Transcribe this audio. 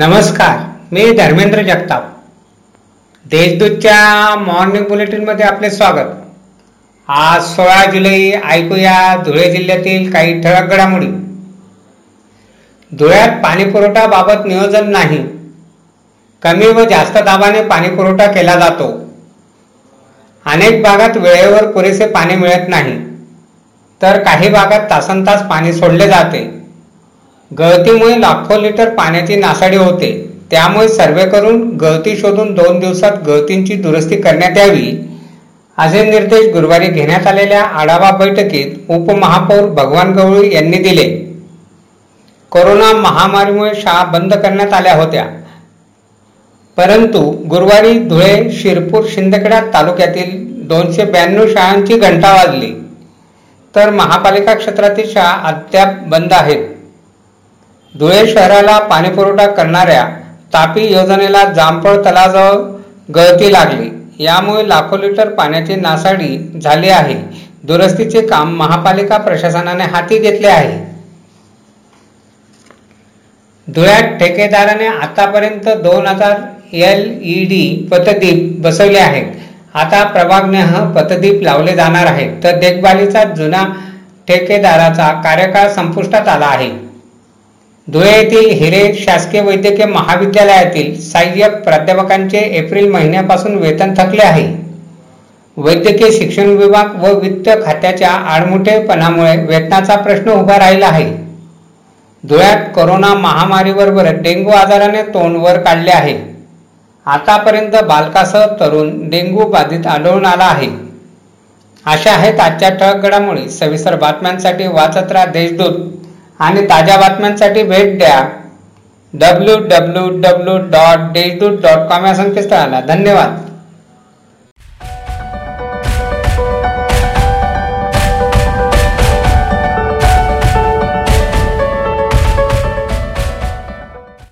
नमस्कार मी धर्मेंद्र जगताप. देशदूतच्या मॉर्निंग बुलेटिनमध्ये आपले स्वागत. आज सोळा जुलै ऐकूया धुळे जिल्ह्यातील काही ठळक घडामोडी. धुळ्यात पाणीपुरवठाबाबत बाबत नियोजन नाही. कमी व जास्त दाबाने पाणीपुरवठा केला जातो. अनेक भागात वेळेवर पुरेसे पाणी मिळत नाही. तर काही भागात तासन तास पाणी सोडले जाते. गळतीमुळे लाखो लिटर पाण्याची नासाडी होते. त्यामुळे सर्वे करून गळती शोधून दोन दिवसात गळतींची दुरुस्ती करण्यात यावी. असे निर्देश गुरुवारी घेण्यात आलेल्या आढावा बैठकीत उपमहापौर भगवान गवळी यांनी दिले. कोरोना महामारीमुळे शाळा बंद करण्यात आल्या होत्या. परंतु गुरुवारी धुळे शिरपूर शिंदखेडा तालुक्यातील दोनशे ब्याण्णव शाळांची घंटा वाजली. तर महापालिका क्षेत्रातील शाळा अद्याप बंद आहेत. धुळे शहराला पाणीपुरवठा करणाऱ्या तापी योजनेला जामफळ तलाजवळ गळती लागली. यामुळे लाखो लिटर पाण्याची नासाडी झाली आहे. दुरुस्तीचे काम महापालिका प्रशासनाने हाती घेतले आहे. धुळ्यात ठेकेदाराने आतापर्यंत दोन हजार एल ई डी पतदीप बसवले आहेत. आता प्रभागनेह पतदीप लावले जाणार आहेत. तर देखभालीचा जुना ठेकेदाराचा कार्यकाळ संपुष्टात आला आहे. धुळे येथील हिरे शासकीय वैद्यकीय महाविद्यालयातील सहाय्यक प्राध्यापकांचे एप्रिल महिन्यापासून वेतन थकले आहे. वैद्यकीय शिक्षण विभाग व वित्त खात्याच्या आडमुठेपणामुळे वेतनाचा प्रश्न उभा राहिला आहे. धुळ्यात कोरोना महामारीबरोबर डेंग्यू आजाराने तोंड वर काढले आहे. आतापर्यंत बालकासह तरुण डेंग्यू बाधित आढळून आला आहे. अशा आहेत आजच्या ठळक घडामोडी. सविस्तर बातम्यांसाठी वाचत राहा देशदूत. आणि ताज्या बातम्यांसाठी भेट द्या W W W dot Deshdoot dot com या संकेतस्थळाला. धन्यवाद.